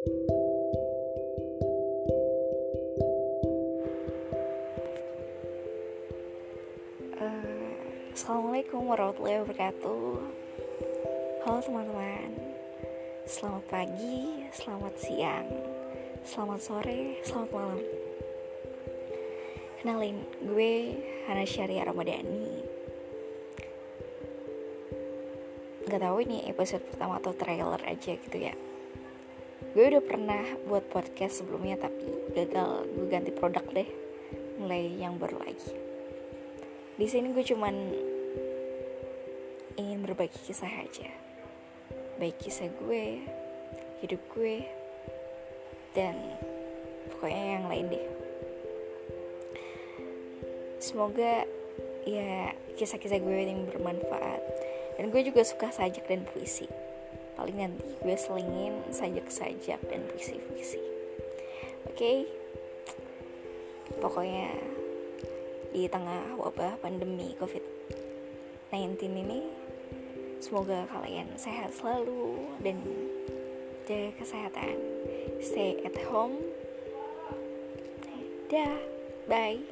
Assalamualaikum warahmatullahi wabarakatuh. Halo teman-teman. Selamat pagi, selamat siang Selamat sore, selamat malam. Kenalin, gue Hana Syariah Ramadhani. Gak tahu ini episode pertama atau trailer aja gitu ya Gue udah pernah buat podcast sebelumnya Tapi gagal, gue ganti produk deh Mulai yang baru lagi. Di sini gue cuman ingin berbagi kisah aja. Baik kisah gue hidup gue dan pokoknya yang lain deh. Semoga ya kisah-kisah gue yang bermanfaat. Dan gue juga suka sajak dan puisi paling nanti gue selingin sajak-sajak dan puisi-puisi oke. Okay? pokoknya di tengah wabah pandemi COVID-19 ini semoga kalian sehat selalu dan jaga kesehatan. Stay at home. Dah. Bye